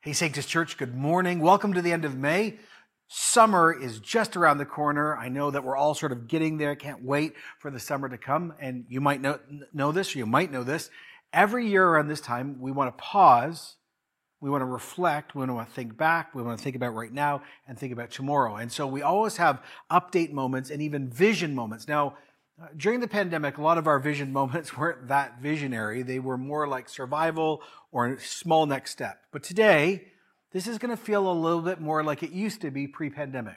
Hey, Sanctus Church, good morning. Welcome to the end of May. Summer is just around the corner. I know that we're all sort of getting there. Can't wait for the summer to come. And you might know, know this, or you might know this. Every year around this time, we want to pause. We want to reflect. We want to think back. We want to think about right now and think about tomorrow. And so we always have update moments and even vision moments. Now, during the pandemic, a lot of our vision moments weren't that visionary. They were more like survival or a small next step. But today, this is going to feel a little bit more like it used to be pre pandemic.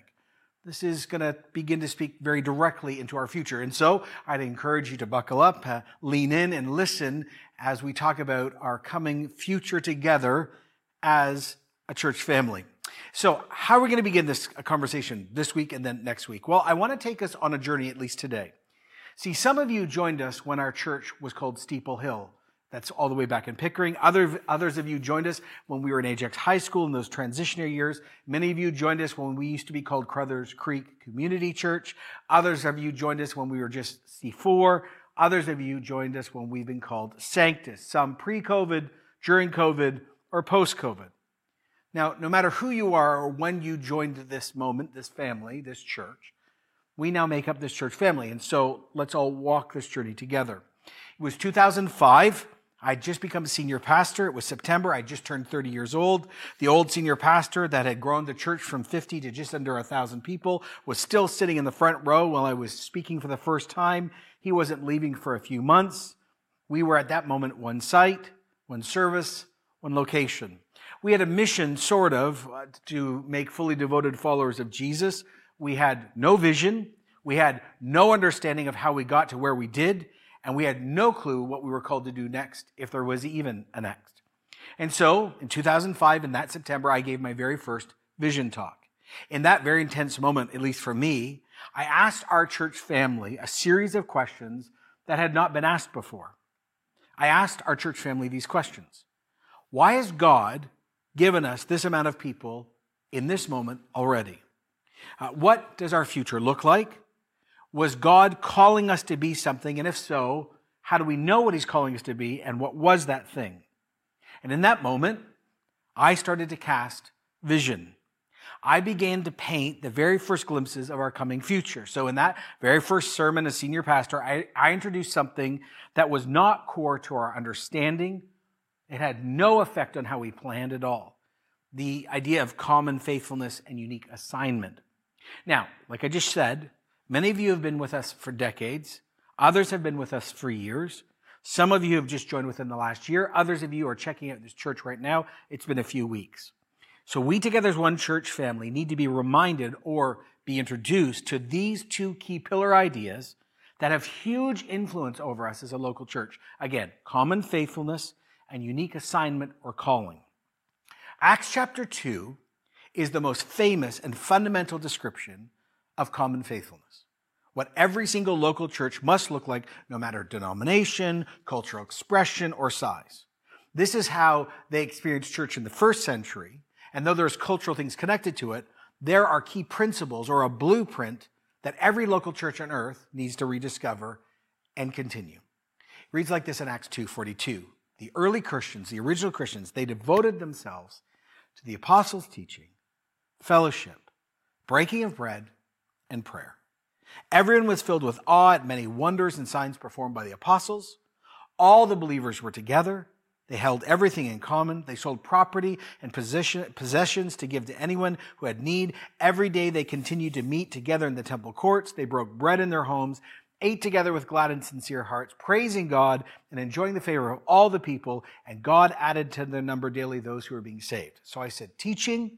This is going to begin to speak very directly into our future. And so I'd encourage you to buckle up, uh, lean in, and listen as we talk about our coming future together as a church family. So, how are we going to begin this conversation this week and then next week? Well, I want to take us on a journey at least today. See, some of you joined us when our church was called Steeple Hill. That's all the way back in Pickering. Other, others of you joined us when we were in Ajax High School in those transitionary years. Many of you joined us when we used to be called Carruthers Creek Community Church. Others of you joined us when we were just C4. Others of you joined us when we've been called Sanctus, some pre-COVID, during COVID, or post-COVID. Now, no matter who you are or when you joined this moment, this family, this church, we now make up this church family. And so let's all walk this journey together. It was 2005. I'd just become a senior pastor. It was September. I just turned 30 years old. The old senior pastor that had grown the church from 50 to just under 1,000 people was still sitting in the front row while I was speaking for the first time. He wasn't leaving for a few months. We were at that moment one site, one service, one location. We had a mission, sort of, uh, to make fully devoted followers of Jesus. We had no vision. We had no understanding of how we got to where we did and we had no clue what we were called to do next, if there was even a next. And so, in 2005, in that September, I gave my very first vision talk. In that very intense moment, at least for me, I asked our church family a series of questions that had not been asked before. I asked our church family these questions. Why has God given us this amount of people in this moment already? Uh, what does our future look like? Was God calling us to be something? And if so, how do we know what He's calling us to be? And what was that thing? And in that moment, I started to cast vision. I began to paint the very first glimpses of our coming future. So in that very first sermon as senior pastor, I, I introduced something that was not core to our understanding. It had no effect on how we planned at all. The idea of common faithfulness and unique assignment. Now, like I just said, Many of you have been with us for decades. Others have been with us for years. Some of you have just joined within the last year. Others of you are checking out this church right now. It's been a few weeks. So we together as one church family need to be reminded or be introduced to these two key pillar ideas that have huge influence over us as a local church. Again, common faithfulness and unique assignment or calling. Acts chapter 2 is the most famous and fundamental description of common faithfulness. What every single local church must look like, no matter denomination, cultural expression, or size. This is how they experienced church in the first century. And though there's cultural things connected to it, there are key principles or a blueprint that every local church on earth needs to rediscover and continue. It reads like this in Acts 2:42. The early Christians, the original Christians, they devoted themselves to the apostles' teaching, fellowship, breaking of bread, and prayer. Everyone was filled with awe at many wonders and signs performed by the apostles. All the believers were together. They held everything in common. They sold property and possessions to give to anyone who had need. Every day they continued to meet together in the temple courts. They broke bread in their homes, ate together with glad and sincere hearts, praising God and enjoying the favor of all the people. And God added to their number daily those who were being saved. So I said, teaching,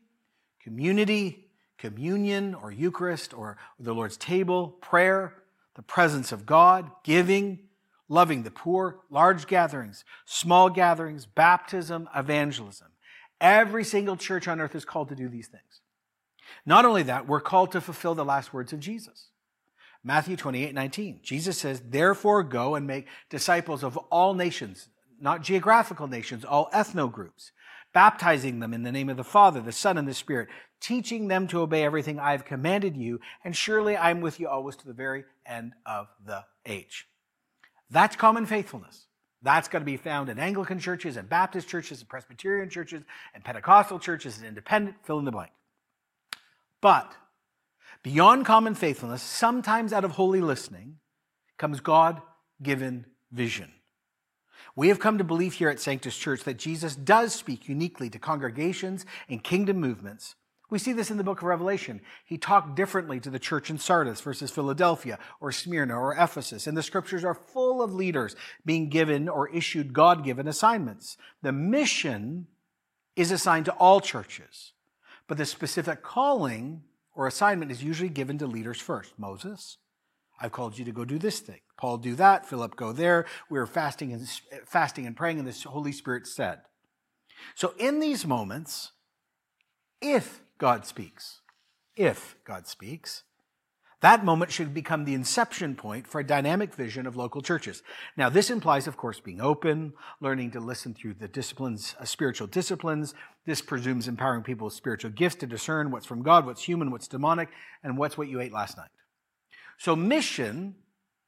community, communion or Eucharist or the Lord's table, prayer, the presence of God, giving, loving the poor, large gatherings, small gatherings, baptism, evangelism. Every single church on earth is called to do these things. Not only that, we're called to fulfill the last words of Jesus. Matthew 28, 19. Jesus says, therefore go and make disciples of all nations, not geographical nations, all ethno groups, baptizing them in the name of the Father, the Son, and the Spirit, teaching them to obey everything I have commanded you, and surely I am with you always to the very end of the age. That's common faithfulness. That's going to be found in Anglican churches and Baptist churches and Presbyterian churches and Pentecostal churches and independent, fill in the blank. But beyond common faithfulness, sometimes out of holy listening, comes God given vision. We have come to believe here at Sanctus Church that Jesus does speak uniquely to congregations and kingdom movements. We see this in the book of Revelation. He talked differently to the church in Sardis versus Philadelphia or Smyrna or Ephesus. And the scriptures are full of leaders being given or issued God given assignments. The mission is assigned to all churches, but the specific calling or assignment is usually given to leaders first. Moses, I've called you to go do this thing. Paul, do that. Philip, go there. We are fasting and fasting and praying, and the Holy Spirit said. So in these moments, if God speaks, if God speaks, that moment should become the inception point for a dynamic vision of local churches. Now, this implies, of course, being open, learning to listen through the disciplines, uh, spiritual disciplines. This presumes empowering people with spiritual gifts to discern what's from God, what's human, what's demonic, and what's what you ate last night. So, mission,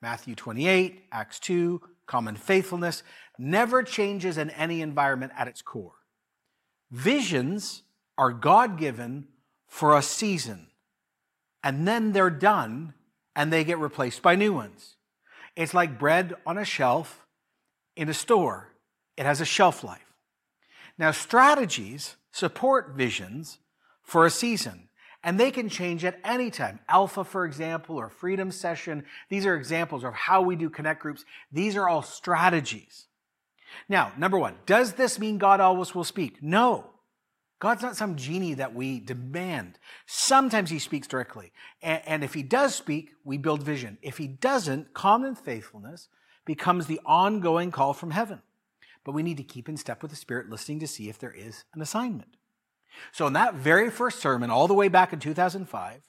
Matthew 28, Acts 2, common faithfulness, never changes in any environment at its core. Visions are God given for a season, and then they're done and they get replaced by new ones. It's like bread on a shelf in a store, it has a shelf life. Now, strategies support visions for a season and they can change at any time. Alpha, for example, or Freedom Session, these are examples of how we do connect groups. These are all strategies. Now, number one, does this mean God always will speak? No. God's not some genie that we demand. Sometimes he speaks directly. And, if he does speak, we build vision. If he doesn't, common faithfulness becomes the ongoing call from heaven. But we need to keep in step with the Spirit, listening to see if there is an assignment. So, in that very first sermon, all the way back in 2005,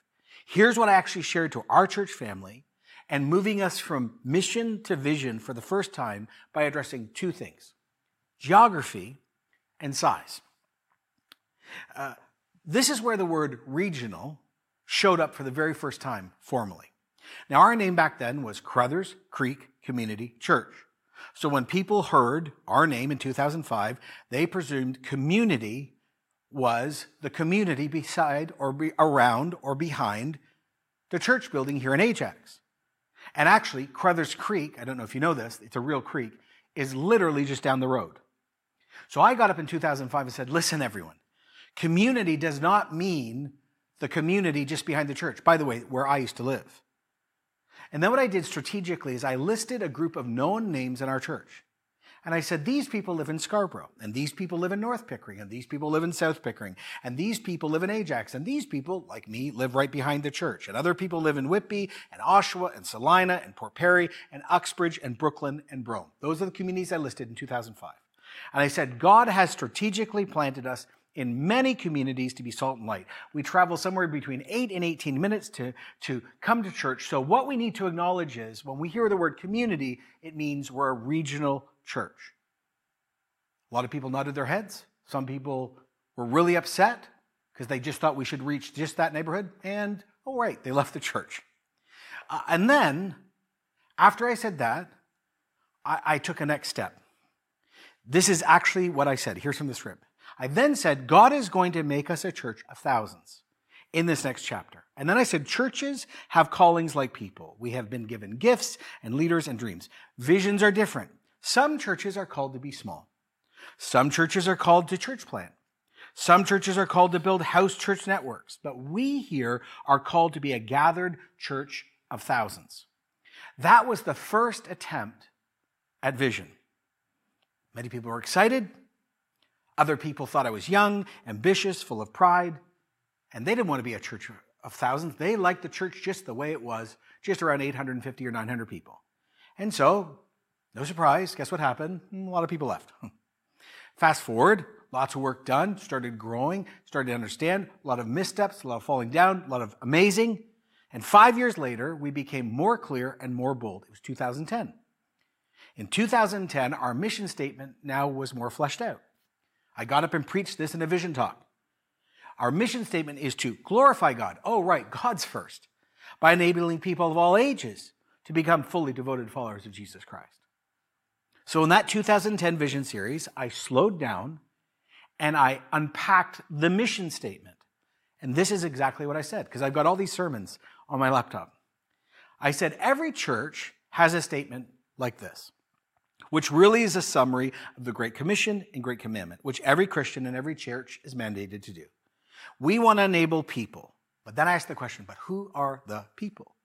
here's what I actually shared to our church family and moving us from mission to vision for the first time by addressing two things geography and size. Uh, this is where the word regional showed up for the very first time formally. Now, our name back then was Carruthers Creek Community Church. So when people heard our name in 2005, they presumed community was the community beside or be around or behind the church building here in Ajax. And actually, Carruthers Creek, I don't know if you know this, it's a real creek, is literally just down the road. So I got up in 2005 and said, listen, everyone, community does not mean the community just behind the church. By the way, where I used to live. And then what I did strategically is I listed a group of known names in our church. And I said, these people live in Scarborough, and these people live in North Pickering, and these people live in South Pickering, and these people live in Ajax, and these people, like me, live right behind the church. And other people live in Whitby, and Oshawa, and Salina, and Port Perry, and Uxbridge, and Brooklyn, and Brougham. Those are the communities I listed in 2005. And I said, God has strategically planted us in many communities to be salt and light. We travel somewhere between 8 and 18 minutes to, to come to church. So what we need to acknowledge is when we hear the word community, it means we're a regional church. A lot of people nodded their heads. Some people were really upset because they just thought we should reach just that neighborhood. And, oh, right, they left the church. Uh, and then, after I said that, I, I took a next step. This is actually what I said. Here's from the script. I then said, God is going to make us a church of thousands in this next chapter. And then I said, churches have callings like people. We have been given gifts and leaders and dreams. Visions are different. Some churches are called to be small. Some churches are called to church plant. Some churches are called to build house church networks. But we here are called to be a gathered church of thousands. That was the first attempt at vision. Many people were excited. Other people thought I was young, ambitious, full of pride. And they didn't want to be a church of thousands. They liked the church just the way it was, just around 850 or 900 people. And so no surprise, guess what happened? Hmm, a lot of people left. Fast forward, lots of work done, started growing, started to understand, a lot of missteps, a lot of falling down, a lot of amazing. And five years later, we became more clear and more bold. It was 2010. In 2010, our mission statement now was more fleshed out. I got up and preached this in a vision talk. Our mission statement is to glorify God. Oh, right, God's first, by enabling people of all ages to become fully devoted followers of Jesus Christ. So in that 2010 vision series, I slowed down and I unpacked the mission statement. And this is exactly what I said, because I've got all these sermons on my laptop. I said, every church has a statement like this, which really is a summary of the Great Commission and Great Commandment, which every Christian and every church is mandated to do. We want to enable people. But then I asked the question, but who are the people?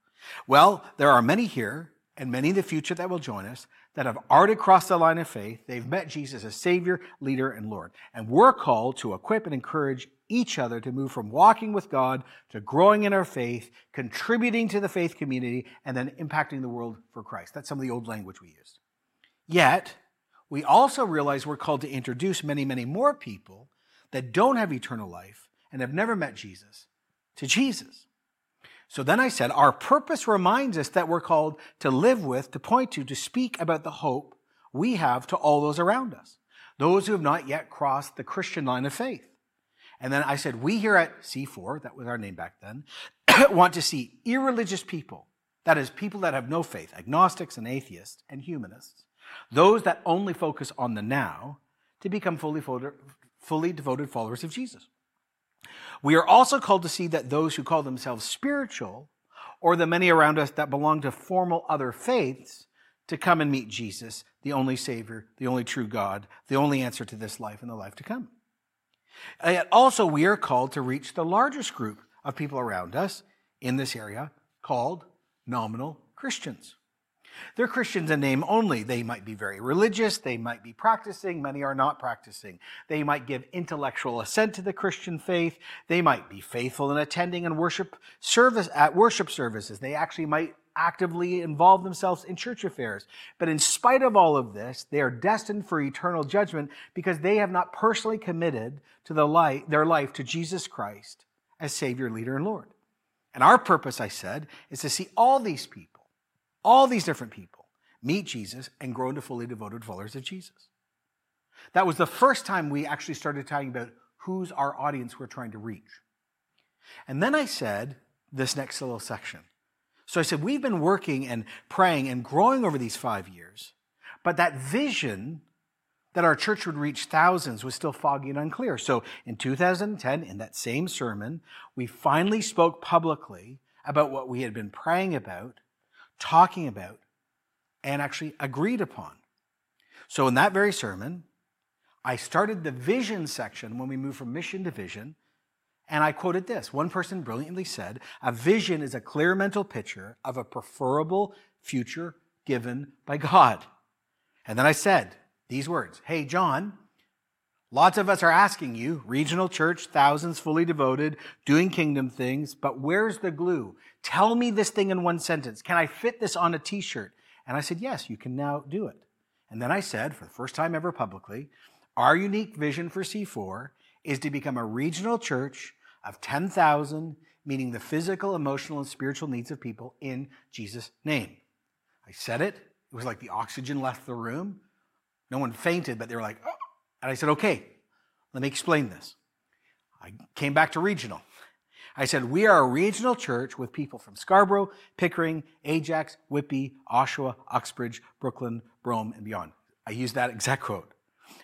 Well, there are many here and many in the future that will join us that have already crossed the line of faith. They've met Jesus as Savior, leader, and Lord. And we're called to equip and encourage each other to move from walking with God to growing in our faith, contributing to the faith community, and then impacting the world for Christ. That's some of the old language we used. Yet, we also realize we're called to introduce many, many more people that don't have eternal life and have never met Jesus to Jesus. So then I said, our purpose reminds us that we're called to live with, to point to, to speak about the hope we have to all those around us, those who have not yet crossed the Christian line of faith. And then I said, we here at C4, that was our name back then, want to see irreligious people, that is, people that have no faith, agnostics and atheists and humanists, those that only focus on the now, to become fully, fully devoted followers of Jesus. We are also called to see that those who call themselves spiritual, or the many around us that belong to formal other faiths, to come and meet Jesus, the only Savior, the only true God, the only answer to this life and the life to come. And also, we are called to reach the largest group of people around us in this area called nominal Christians. They're Christians in name only. They might be very religious. They might be practicing. Many are not practicing. They might give intellectual assent to the Christian faith. They might be faithful in attending and worship service at worship services. They actually might actively involve themselves in church affairs. But in spite of all of this, they are destined for eternal judgment because they have not personally committed to the life, their life to Jesus Christ as Savior, leader, and Lord. And our purpose, I said, is to see all these people all these different people meet Jesus and grow into fully devoted followers of Jesus. That was the first time we actually started talking about who's our audience we're trying to reach. And then I said this next little section. So I said, we've been working and praying and growing over these five years, but that vision that our church would reach thousands was still foggy and unclear. So in 2010, in that same sermon, we finally spoke publicly about what we had been praying about talking about, and actually agreed upon. So, in that very sermon, I started the vision section when we moved from mission to vision, and I quoted this. One person brilliantly said, A vision is a clear mental picture of a preferable future given by God. And then I said these words Hey, Jon, Lots of us are asking you, regional church, thousands fully devoted, doing kingdom things, but where's the glue? Tell me this thing in one sentence. Can I fit this on a t shirt? And I said, Yes, you can now do it. And then I said, for the first time ever publicly, our unique vision for C4 is to become a regional church of 10,000, meeting the physical, emotional, and spiritual needs of people in Jesus' name. I said it. It was like the oxygen left the room. No one fainted, but they were like, oh, and I said, okay, let me explain this. I came back to regional. I said, we are a regional church with people from Scarborough, Pickering, Ajax, Whitby, Oshawa, Uxbridge, Brooklyn, Brougham, and beyond. I used that exact quote.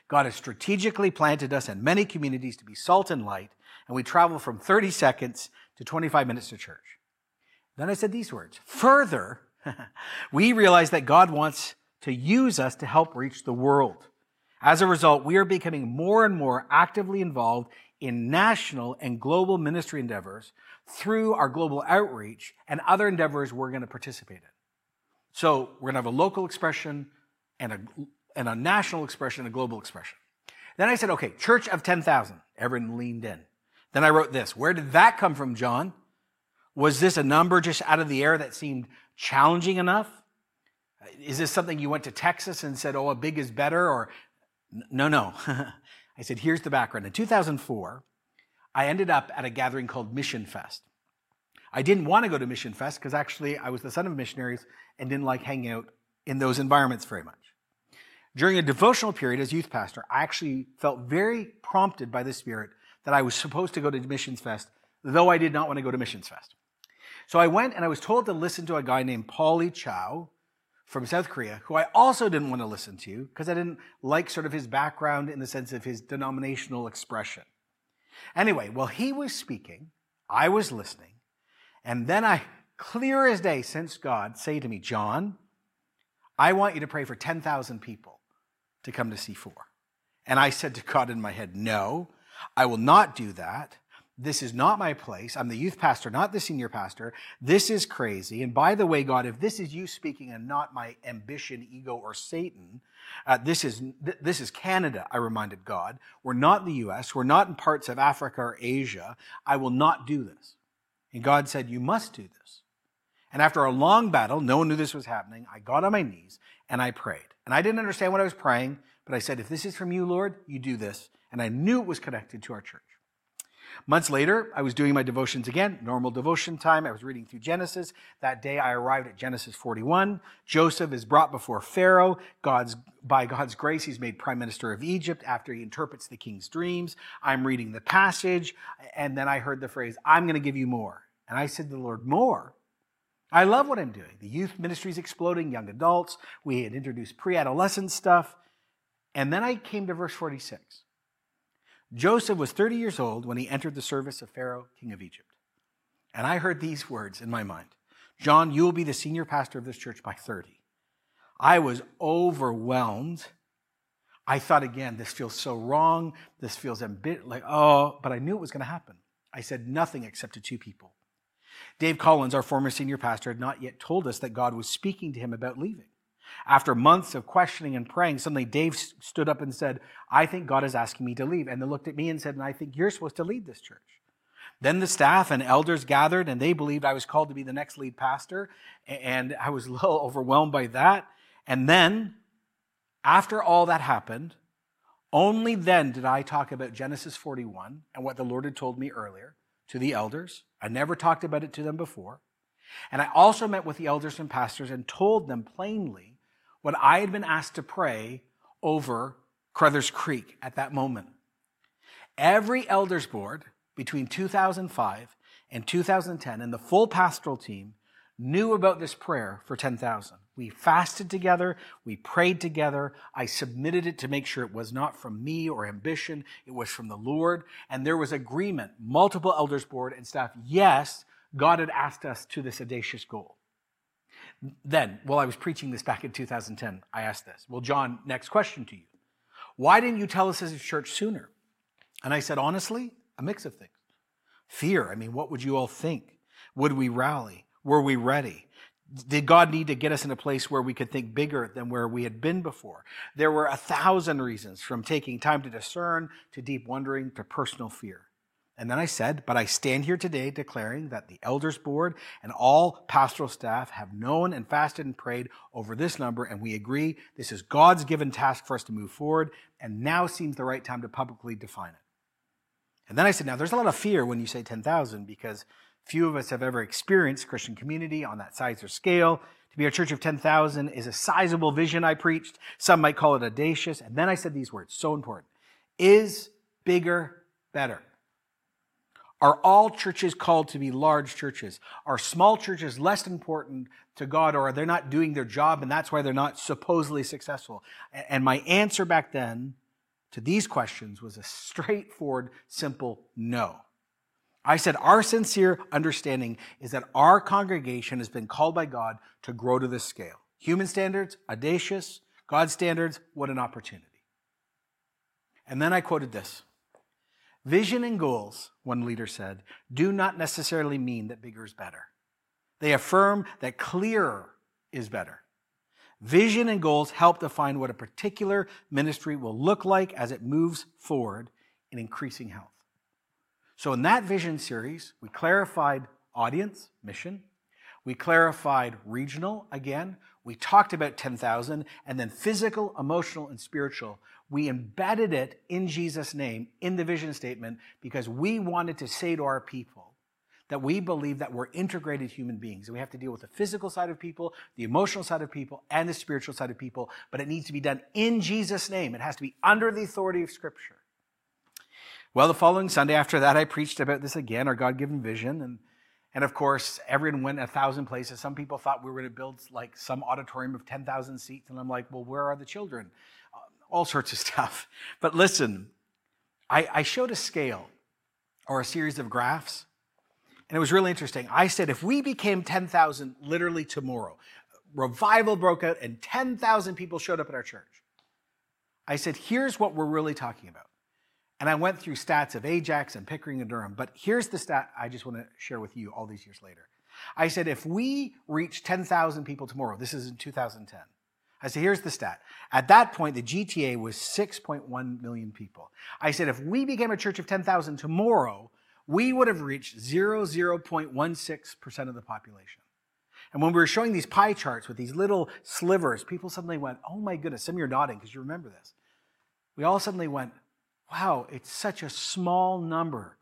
God has strategically planted us in many communities to be salt and light, and we travel from 30 seconds to 25 minutes to church. Then I said these words. Further, we realize that God wants to use us to help reach the world. As a result, we are becoming more and more actively involved in national and global ministry endeavors through our global outreach and other endeavors we're going to participate in. So we're going to have a local expression and a, and a national expression and a global expression. Then I said, okay, church of 10,000. Everyone leaned in. Then I wrote this. Where did that come from, Jon? Was this a number just out of the air that seemed challenging enough? Is this something you went to Texas and said, oh, a big is better? Or no, no. I said, here's the background. In 2004, I ended up at a gathering called Mission Fest. I didn't want to go to Mission Fest because actually I was the son of missionaries and didn't like hanging out in those environments very much. During a devotional period as youth pastor, I actually felt very prompted by the Spirit that I was supposed to go to Missions Fest, though I did not want to go to Missions Fest. So I went and I was told to listen to a guy named Paulie Chow from South Korea, who I also didn't want to listen to because I didn't like sort of his background in the sense of his denominational expression. Anyway, while he was speaking, I was listening, and then I, clear as day, sensed God say to me, Jon, I want you to pray for 10,000 people to come to C4. And I said to God in my head, No, I will not do that. This is not my place. I'm the youth pastor, not the senior pastor. This is crazy. And by the way, God, if this is you speaking and not my ambition, ego, or Satan, uh, this is this is Canada. I reminded God. We're not the U.S. We're not in parts of Africa or Asia. I will not do this. And God said, "You must do this." And after a long battle, no one knew this was happening. I got on my knees and I prayed. And I didn't understand what I was praying, but I said, "If this is from you, Lord, you do this." And I knew it was connected to our church. Months later, I was doing my devotions again, normal devotion time. I was reading through Genesis. That day, I arrived at Genesis 41. Joseph is brought before Pharaoh. God's, by God's grace, he's made prime minister of Egypt after he interprets the king's dreams. I'm reading the passage, and then I heard the phrase, I'm going to give you more. And I said to the Lord, More? I love what I'm doing. The youth ministry is exploding, young adults. We had introduced pre adolescent stuff. And then I came to verse 46. Joseph was 30 years old when he entered the service of Pharaoh, king of Egypt. And I heard these words in my mind Jon, you will be the senior pastor of this church by 30. I was overwhelmed. I thought again, this feels so wrong. This feels a bit like, oh, but I knew it was going to happen. I said nothing except to two people. Dave Collins, our former senior pastor, had not yet told us that God was speaking to him about leaving. After months of questioning and praying, suddenly Dave stood up and said, I think God is asking me to leave. And they looked at me and said, And I think you're supposed to lead this church. Then the staff and elders gathered, and they believed I was called to be the next lead pastor. And I was a little overwhelmed by that. And then, after all that happened, only then did I talk about Genesis 41 and what the Lord had told me earlier to the elders. I never talked about it to them before. And I also met with the elders and pastors and told them plainly what I had been asked to pray over Carruthers Creek at that moment. Every elders board between 2005 and 2010 and the full pastoral team knew about this prayer for 10,000. We fasted together, we prayed together. I submitted it to make sure it was not from me or ambition, it was from the Lord. And there was agreement, multiple elders board and staff. Yes, God had asked us to this audacious goal. Then, while I was preaching this back in 2010, I asked this. Well, Jon, next question to you. Why didn't you tell us as a church sooner? And I said, honestly, a mix of things. Fear. I mean, what would you all think? Would we rally? Were we ready? Did God need to get us in a place where we could think bigger than where we had been before? There were a thousand reasons from taking time to discern to deep wondering to personal fear. And then I said, But I stand here today declaring that the elders board and all pastoral staff have known and fasted and prayed over this number, and we agree this is God's given task for us to move forward, and now seems the right time to publicly define it. And then I said, Now there's a lot of fear when you say 10,000 because few of us have ever experienced Christian community on that size or scale. To be a church of 10,000 is a sizable vision I preached. Some might call it audacious. And then I said these words, so important. Is bigger better? Are all churches called to be large churches? Are small churches less important to God or are they not doing their job and that's why they're not supposedly successful? And my answer back then to these questions was a straightforward, simple no. I said, Our sincere understanding is that our congregation has been called by God to grow to this scale. Human standards, audacious. God's standards, what an opportunity. And then I quoted this Vision and goals, one leader said, do not necessarily mean that bigger is better. They affirm that clearer is better. Vision and goals help define what a particular ministry will look like as it moves forward in increasing health. So, in that vision series, we clarified audience, mission. We clarified regional again. We talked about 10,000 and then physical, emotional, and spiritual we embedded it in Jesus' name in the vision statement because we wanted to say to our people that we believe that we're integrated human beings. And we have to deal with the physical side of people, the emotional side of people, and the spiritual side of people. But it needs to be done in Jesus' name. It has to be under the authority of Scripture. Well, the following Sunday after that, I preached about this again, our God given vision. And, And of course, everyone went a thousand places. Some people thought we were going to build like some auditorium of 10,000 seats. And I'm like, well, where are the children? Uh, all sorts of stuff. But listen, I, I showed a scale or a series of graphs, and it was really interesting. I said, if we became 10,000 literally tomorrow, revival broke out and 10,000 people showed up at our church. I said, here's what we're really talking about. And I went through stats of Ajax and Pickering and Durham, but here's the stat I just want to share with you all these years later. I said, if we reach 10,000 people tomorrow, this is in 2010. I said, here's the stat. At that point, the GTA was 6.1 million people. I said, if we became a church of 10,000 tomorrow, we would have reached 0.16% of the population. And when we were showing these pie charts with these little slivers, people suddenly went, oh my goodness, some of you are nodding because you remember this. We all suddenly went, wow, it's such a small number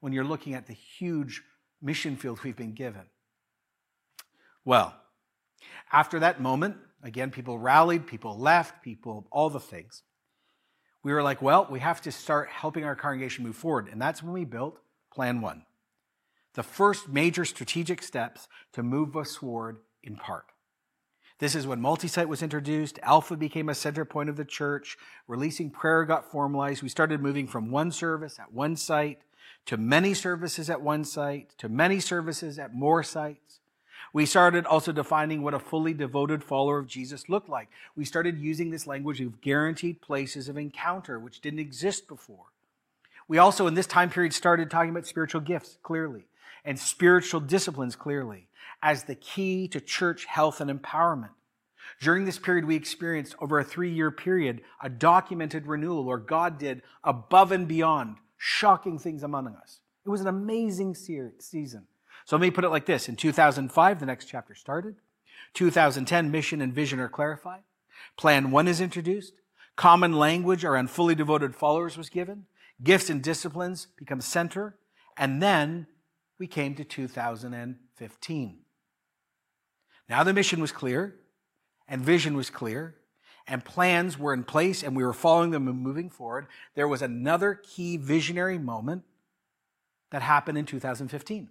when you're looking at the huge mission field we've been given. Well, after that moment, again, people rallied, people left, people, all the things. We were like, well, we have to start helping our congregation move forward. And that's when we built Plan One, the first major strategic steps to move us forward in part. This is when multi-site was introduced. Alpha became a center point of the church. Releasing prayer got formalized. We started moving from one service at one site to many services at one site to many services at more sites. We started also defining what a fully devoted follower of Jesus looked like. We started using this language of guaranteed places of encounter, which didn't exist before. We also, in this time period, started talking about spiritual gifts clearly and spiritual disciplines clearly as the key to church health and empowerment. During this period, we experienced over a three year period a documented renewal where God did above and beyond shocking things among us. It was an amazing season. So let me put it like this. In 2005, the next chapter started. 2010, mission and vision are clarified. Plan one is introduced. Common language around fully devoted followers was given. Gifts and disciplines become center. And then we came to 2015. Now the mission was clear, and vision was clear, and plans were in place, and we were following them and moving forward. There was another key visionary moment that happened in 2015.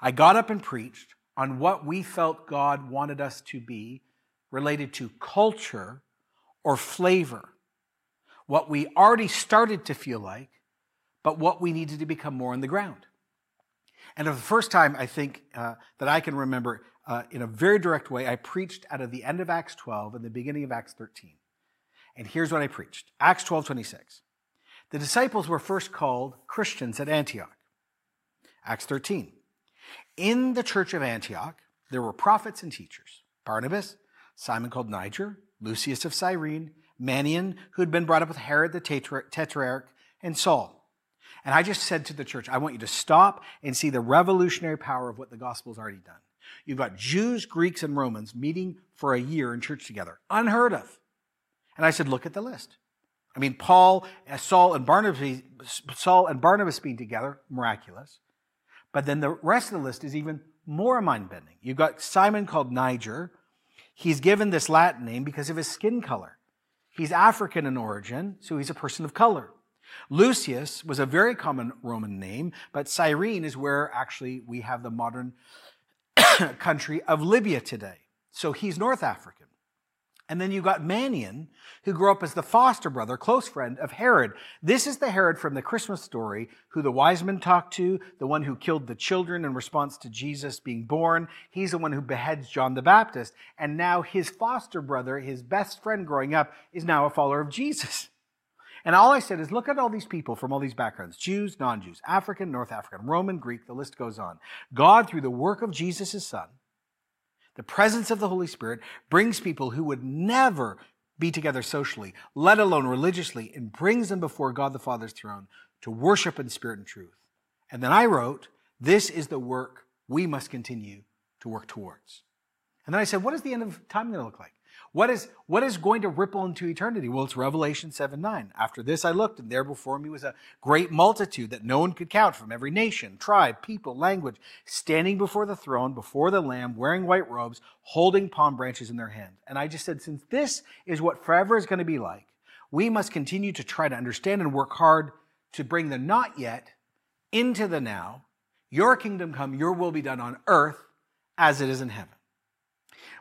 I got up and preached on what we felt God wanted us to be related to culture or flavor. What we already started to feel like, but what we needed to become more on the ground. And for the first time, I think, uh, that I can remember, uh, in a very direct way, I preached out of the end of Acts 12 and the beginning of Acts 13. And here's what I preached Acts 12 26. The disciples were first called Christians at Antioch. Acts 13. In the church of Antioch, there were prophets and teachers Barnabas, Simon called Niger, Lucius of Cyrene, Manaen, who had been brought up with Herod the Tetrarch, and Saul. And I just said to the church, I want you to stop and see the revolutionary power of what the gospel has already done. You've got Jews, Greeks, and Romans meeting for a year in church together. Unheard of. And I said, look at the list. I mean, Paul, uh, Saul, and Barnabas, Saul and Barnabas being together, miraculous. But then the rest of the list is even more mind-bending. You've got Simon called Niger. He's given this Latin name because of his skin color. He's African in origin, so he's a person of color. Lucius was a very common Roman name, but Cyrene is where actually we have the modern country of Libya today. So he's North African. And then you got Manaen, who grew up as the foster brother, close friend of Herod. This is the Herod from the Christmas story who the wise men talked to, the one who killed the children in response to Jesus being born. He's the one who beheads John the Baptist. And now his foster brother, his best friend growing up, is now a follower of Jesus. And all I said is look at all these people from all these backgrounds Jews, non Jews, African, North African, Roman, Greek, the list goes on. God, through the work of Jesus' Son, the presence of the Holy Spirit, brings people who would never be together socially, let alone religiously, and brings them before God the Father's throne to worship in spirit and truth. And then I wrote, This is the work we must continue to work towards. And then I said, What is the end of time going to look like? What is, what is going to ripple into eternity? Well, it's Revelation 7 9. After this I looked, and there before me was a great multitude that no one could count from every nation, tribe, people, language, standing before the throne, before the Lamb, wearing white robes, holding palm branches in their hand. And I just said, since this is what forever is going to be like, we must continue to try to understand and work hard to bring the not yet into the now, Your kingdom come, your will be done on earth as it is in heaven.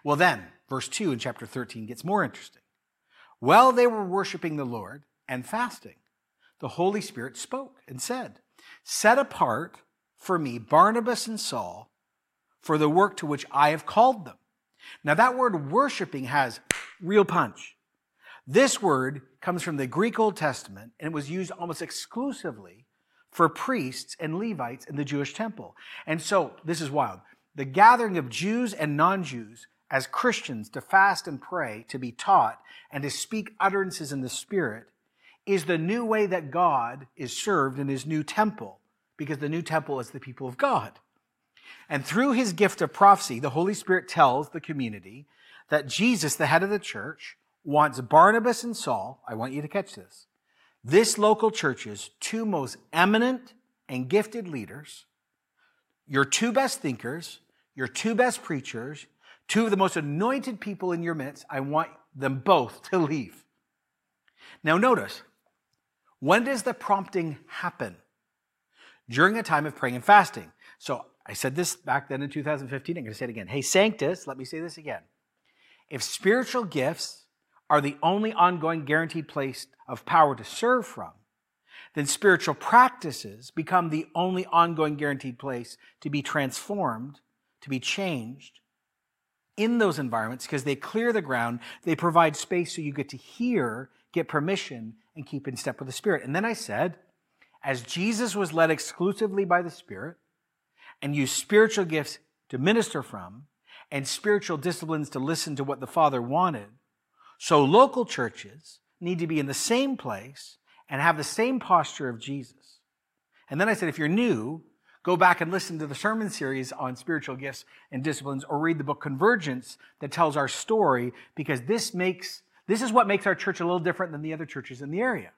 Well, then, verse 2 in chapter 13 gets more interesting. While they were worshiping the Lord and fasting, the Holy Spirit spoke and said, Set apart for me Barnabas and Saul for the work to which I have called them. Now, that word worshiping has real punch. This word comes from the Greek Old Testament and it was used almost exclusively for priests and Levites in the Jewish temple. And so, this is wild. The gathering of Jews and non Jews as Christians to fast and pray, to be taught, and to speak utterances in the Spirit is the new way that God is served in his new temple, because the new temple is the people of God. And through his gift of prophecy, the Holy Spirit tells the community that Jesus, the head of the church, wants Barnabas and Saul, I want you to catch this, this local church's two most eminent and gifted leaders, your two best thinkers, your two best preachers, two of the most anointed people in your midst, I want them both to leave. Now, notice, when does the prompting happen? During a time of praying and fasting. So I said this back then in 2015. I'm going to say it again. Hey, Sanctus, let me say this again. If spiritual gifts are the only ongoing guaranteed place of power to serve from, then spiritual practices become the only ongoing guaranteed place to be transformed, to be changed in those environments because they clear the ground, they provide space so you get to hear, get permission, and keep in step with the Spirit. And then I said, as Jesus was led exclusively by the Spirit and used spiritual gifts to minister from and spiritual disciplines to listen to what the Father wanted, so local churches need to be in the same place and have the same posture of Jesus. And then I said, if you're new, go back and listen to the sermon series on spiritual gifts and disciplines or read the book Convergence that tells our story because this makes this is what makes our church a little different than the other churches in the area.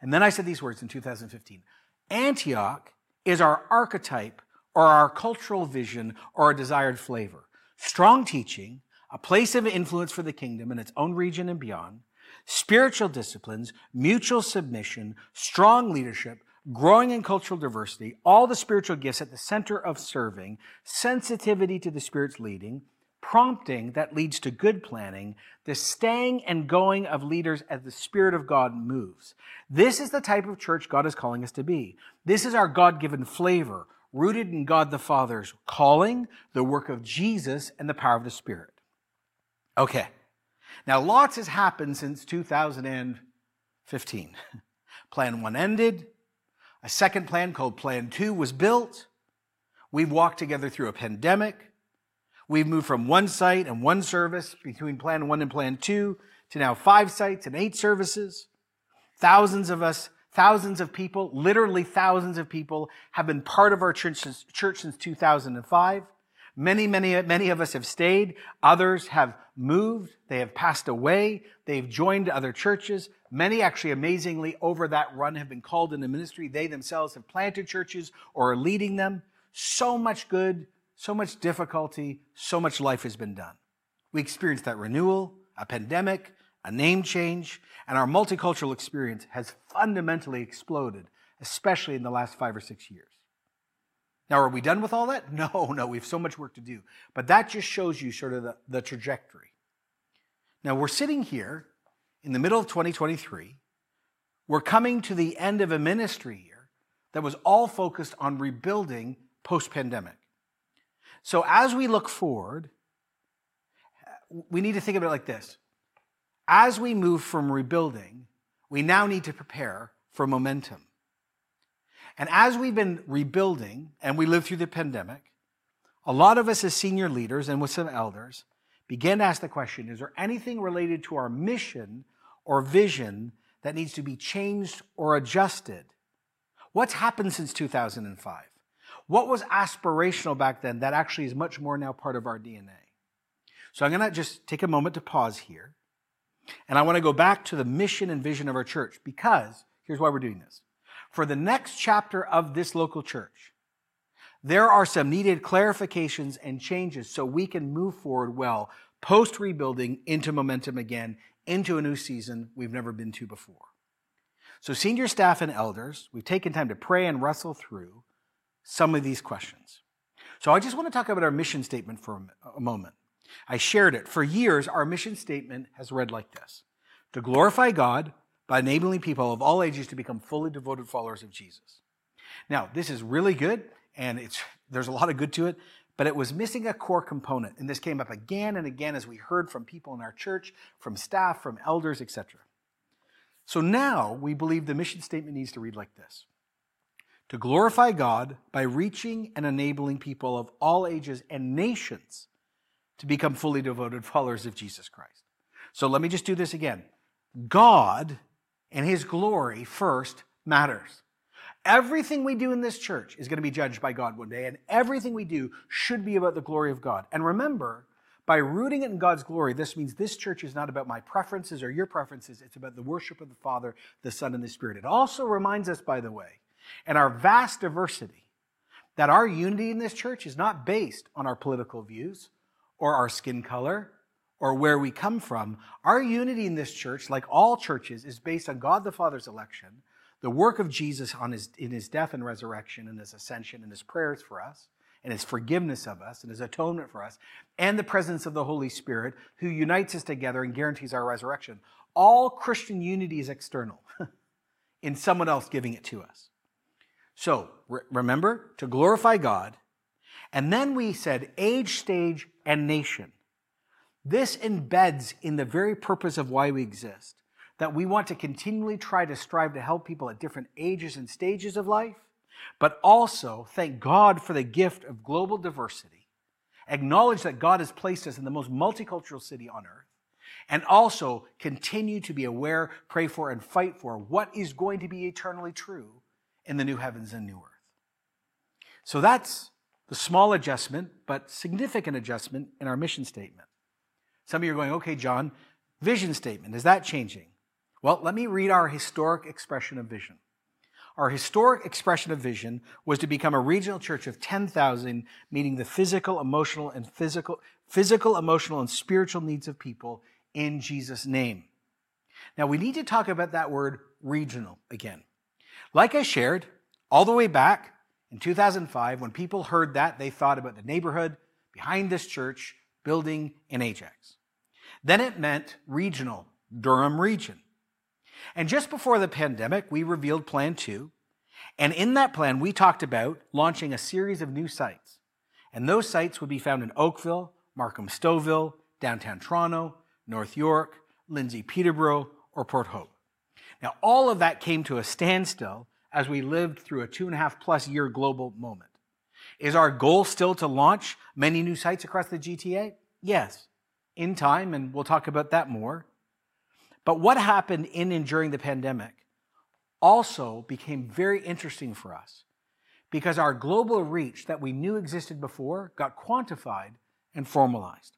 And then I said these words in 2015. Antioch is our archetype or our cultural vision or our desired flavor. Strong teaching, a place of influence for the kingdom in its own region and beyond, spiritual disciplines, mutual submission, strong leadership, growing in cultural diversity, all the spiritual gifts at the center of serving, sensitivity to the Spirit's leading, prompting that leads to good planning, the staying and going of leaders as the Spirit of God moves. This is the type of church God is calling us to be. This is our God given flavor, rooted in God the Father's calling, the work of Jesus, and the power of the Spirit. Okay. Now, lots has happened since 2015. Plan one ended. A second plan called Plan Two was built. We've walked together through a pandemic. We've moved from one site and one service between Plan One and Plan Two to now five sites and eight services. Thousands of us, thousands of people, literally thousands of people have been part of our church since, church since 2005. Many, many, many of us have stayed. Others have moved. They have passed away. They've joined other churches. Many actually amazingly over that run have been called into ministry. They themselves have planted churches or are leading them. So much good, so much difficulty, so much life has been done. We experienced that renewal, a pandemic, a name change, and our multicultural experience has fundamentally exploded, especially in the last five or six years. Now, are we done with all that? No, no, we have so much work to do. But that just shows you sort of the, the trajectory. Now, we're sitting here in the middle of 2023, we're coming to the end of a ministry year that was all focused on rebuilding post pandemic. So as we look forward, we need to think of it like this. As we move from rebuilding, we now need to prepare for momentum. And as we've been rebuilding and we lived through the pandemic, a lot of us as senior leaders and with some elders began to ask the question is there anything related to our mission or vision that needs to be changed or adjusted. What's happened since 2005? What was aspirational back then that actually is much more now part of our DNA? So I'm going to just take a moment to pause here. And I want to go back to the mission and vision of our church because here's why we're doing this. For the next chapter of this local church, there are some needed clarifications and changes so we can move forward well post rebuilding into momentum again into a new season we've never been to before. So, senior staff and elders, we've taken time to pray and wrestle through some of these questions. So I just want to talk about our mission statement for a moment. I shared it. For years, our mission statement has read like this to glorify God by enabling people of all ages to become fully devoted followers of Jesus. Now, this is really good, and it's, there's a lot of good to it, but it was missing a core component. And this came up again and again as we heard from people in our church, from staff, from elders, etc. So now we believe the mission statement needs to read like this to glorify God by reaching and enabling people of all ages and nations to become fully devoted followers of Jesus Christ. So let me just do this again. God and his glory first matters. Everything we do in this church is going to be judged by God one day, and everything we do should be about the glory of God. And remember, by rooting it in God's glory, this means this church is not about my preferences or your preferences. It's about the worship of the Father, the Son, and the Spirit. It also reminds us, by the way, in our vast diversity, that our unity in this church is not based on our political views or our skin color or where we come from. Our unity in this church, like all churches, is based on God the Father's election, the work of Jesus on his, in his death and resurrection and his ascension and his prayers for us and his forgiveness of us and his atonement for us, and the presence of the Holy Spirit who unites us together and guarantees our resurrection. All Christian unity is external in someone else giving it to us. So re- remember to glorify God. And then we said age, stage, and nation. This embeds in the very purpose of why we exist that we want to continually try to strive to help people at different ages and stages of life, but also thank God for the gift of global diversity, acknowledge that God has placed us in the most multicultural city on earth, and also continue to be aware, pray for, and fight for what is going to be eternally true in the new heavens and new earth. So that's the small adjustment, but significant adjustment in our mission statement. Some of you are going, okay, Jon, vision statement, is that changing? Well, let me read our historic expression of vision. Our historic expression of vision was to become a regional church of 10,000, meeting the physical, emotional, and physical, physical, emotional, and spiritual needs of people in Jesus' name. Now, we need to talk about that word regional again. Like I shared, all the way back in 2005, when people heard that, they thought about the neighborhood behind this church building in Ajax. Then it meant regional, Durham region. And just before the pandemic, we revealed Plan 2. And in that plan, we talked about launching a series of new sites. And those sites would be found in Oakville, Markham Stouffville, downtown Toronto, North York, Lindsay Peterborough, or Port Hope. Now, all of that came to a standstill as we lived through a two and a half plus year global moment. Is our goal still to launch many new sites across the GTA? Yes, in time, and we'll talk about that more. But what happened in and during the pandemic also became very interesting for us because our global reach that we knew existed before got quantified and formalized.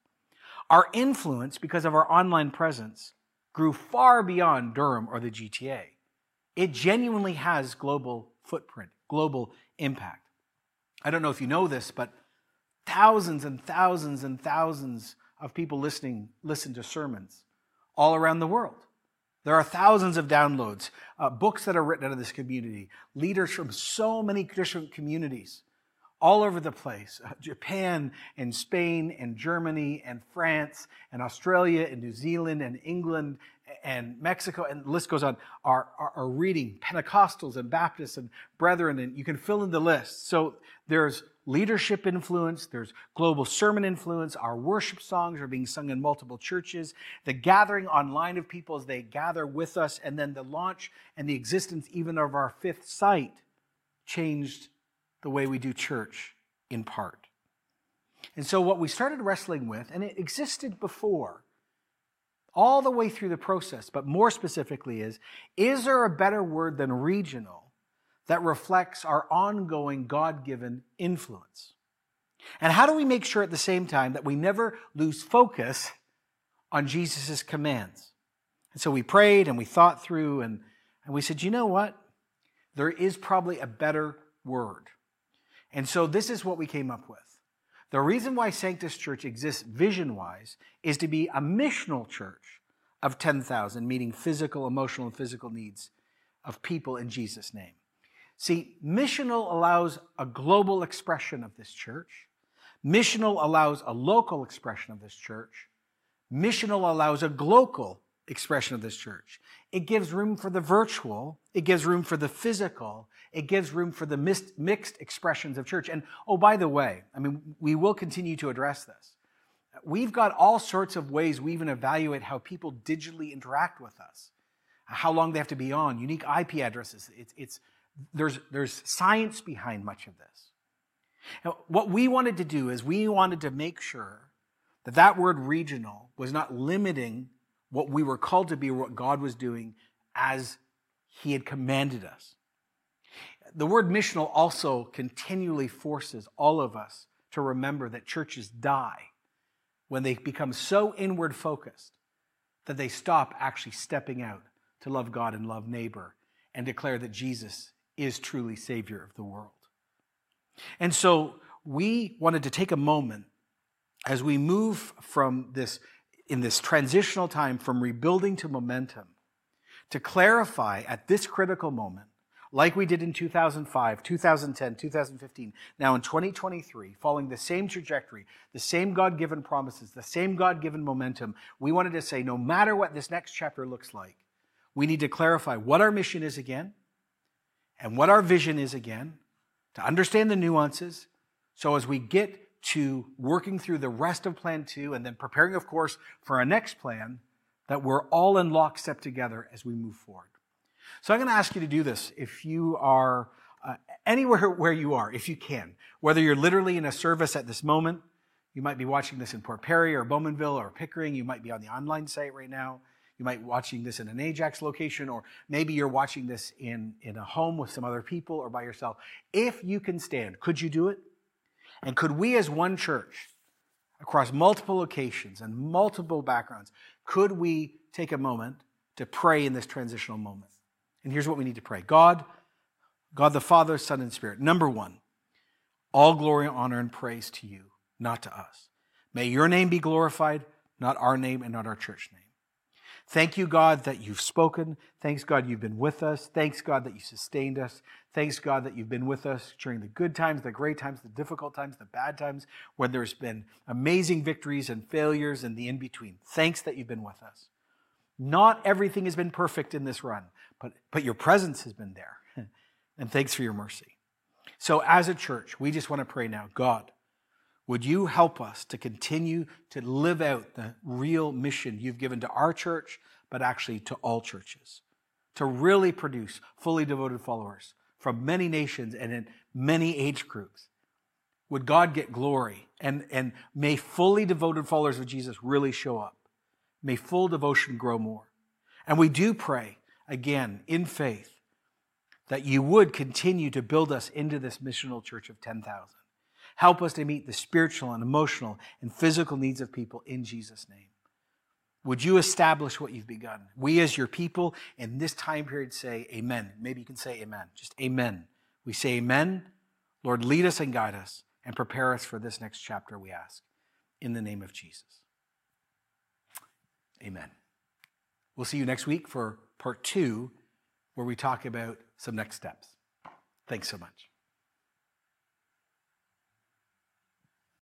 Our influence, because of our online presence, grew far beyond Durham or the GTA. It genuinely has global footprint, global impact. I don't know if you know this, but thousands and thousands and thousands of people listening listen to sermons all around the world. There are thousands of downloads, uh, books that are written out of this community, leaders from so many different communities all over the place uh, Japan and Spain and Germany and France and Australia and New Zealand and England and Mexico, and the list goes on, are, are, are, reading Pentecostals and Baptists and brethren, and you can fill in the list. So there's leadership influence, there's global sermon influence, our worship songs are being sung in multiple churches, the gathering online of people as they gather with us, and then the launch and the existence even of our fifth site changed the way we do church in part. And so, what we started wrestling with, and it existed before, all the way through the process, but more specifically, is is there a better word than regional that reflects our ongoing God given influence? And how do we make sure at the same time that we never lose focus on Jesus' commands? And so we prayed and we thought through and, and we said, you know what? There is probably a better word. And so this is what we came up with. The reason why Sanctus Church exists vision wise is to be a missional church of 10,000, meeting physical, emotional, and physical needs of people in Jesus' name. See, missional allows a global expression of this church. Missional allows a local expression of this church. Missional allows a global expression of this church. It gives room for the virtual. It gives room for the physical. It gives room for the mixed expressions of church. And oh, by the way, I mean, we will continue to address this. We've got all sorts of ways we even evaluate how people digitally interact with us, how long they have to be on, unique IP addresses. It's, it's, there's, there's science behind much of this. Now, what we wanted to do is we wanted to make sure that that word regional was not limiting what we were called to be what God was doing as He had commanded us. The word missional also continually forces all of us to remember that churches die when they become so inward focused that they stop actually stepping out to love God and love neighbor and declare that Jesus is truly Savior of the world. And so we wanted to take a moment as we move from this, in this transitional time from rebuilding to momentum, to clarify at this critical moment, like we did in 2005, 2010, 2015, now in 2023, following the same trajectory, the same God given promises, the same God given momentum, we wanted to say no matter what this next chapter looks like, we need to clarify what our mission is again and what our vision is again, to understand the nuances. So as we get to working through the rest of plan two and then preparing, of course, for our next plan, that we're all in lockstep together as we move forward. So I'm going to ask you to do this if you are uh, anywhere where you are, if you can, whether you're literally in a service at this moment, you might be watching this in Port Perry or Bowmanville or Pickering, you might be on the online site right now. You might be watching this in an Ajax location, or maybe you're watching this in, in a home with some other people or by yourself. If you can stand, could you do it? And could we as one church, across multiple locations and multiple backgrounds, could we take a moment to pray in this transitional moment? And here's what we need to pray God, God the Father, Son, and Spirit. Number one, all glory, honor, and praise to you, not to us. May your name be glorified, not our name and not our church name. Thank you, God, that you've spoken. Thanks, God, you've been with us. Thanks, God, that you sustained us. Thanks, God, that you've been with us during the good times, the great times, the difficult times, the bad times, when there's been amazing victories and failures and the in between. Thanks that you've been with us. Not everything has been perfect in this run, but, but your presence has been there. and thanks for your mercy. So, as a church, we just want to pray now God, would you help us to continue to live out the real mission you've given to our church, but actually to all churches? To really produce fully devoted followers from many nations and in many age groups. Would God get glory? And, and may fully devoted followers of Jesus really show up. May full devotion grow more. And we do pray, again, in faith, that you would continue to build us into this missional church of 10,000. Help us to meet the spiritual and emotional and physical needs of people in Jesus' name. Would you establish what you've begun? We, as your people, in this time period, say amen. Maybe you can say amen. Just amen. We say amen. Lord, lead us and guide us and prepare us for this next chapter, we ask. In the name of Jesus. Amen. We'll see you next week for part two, where we talk about some next steps. Thanks so much.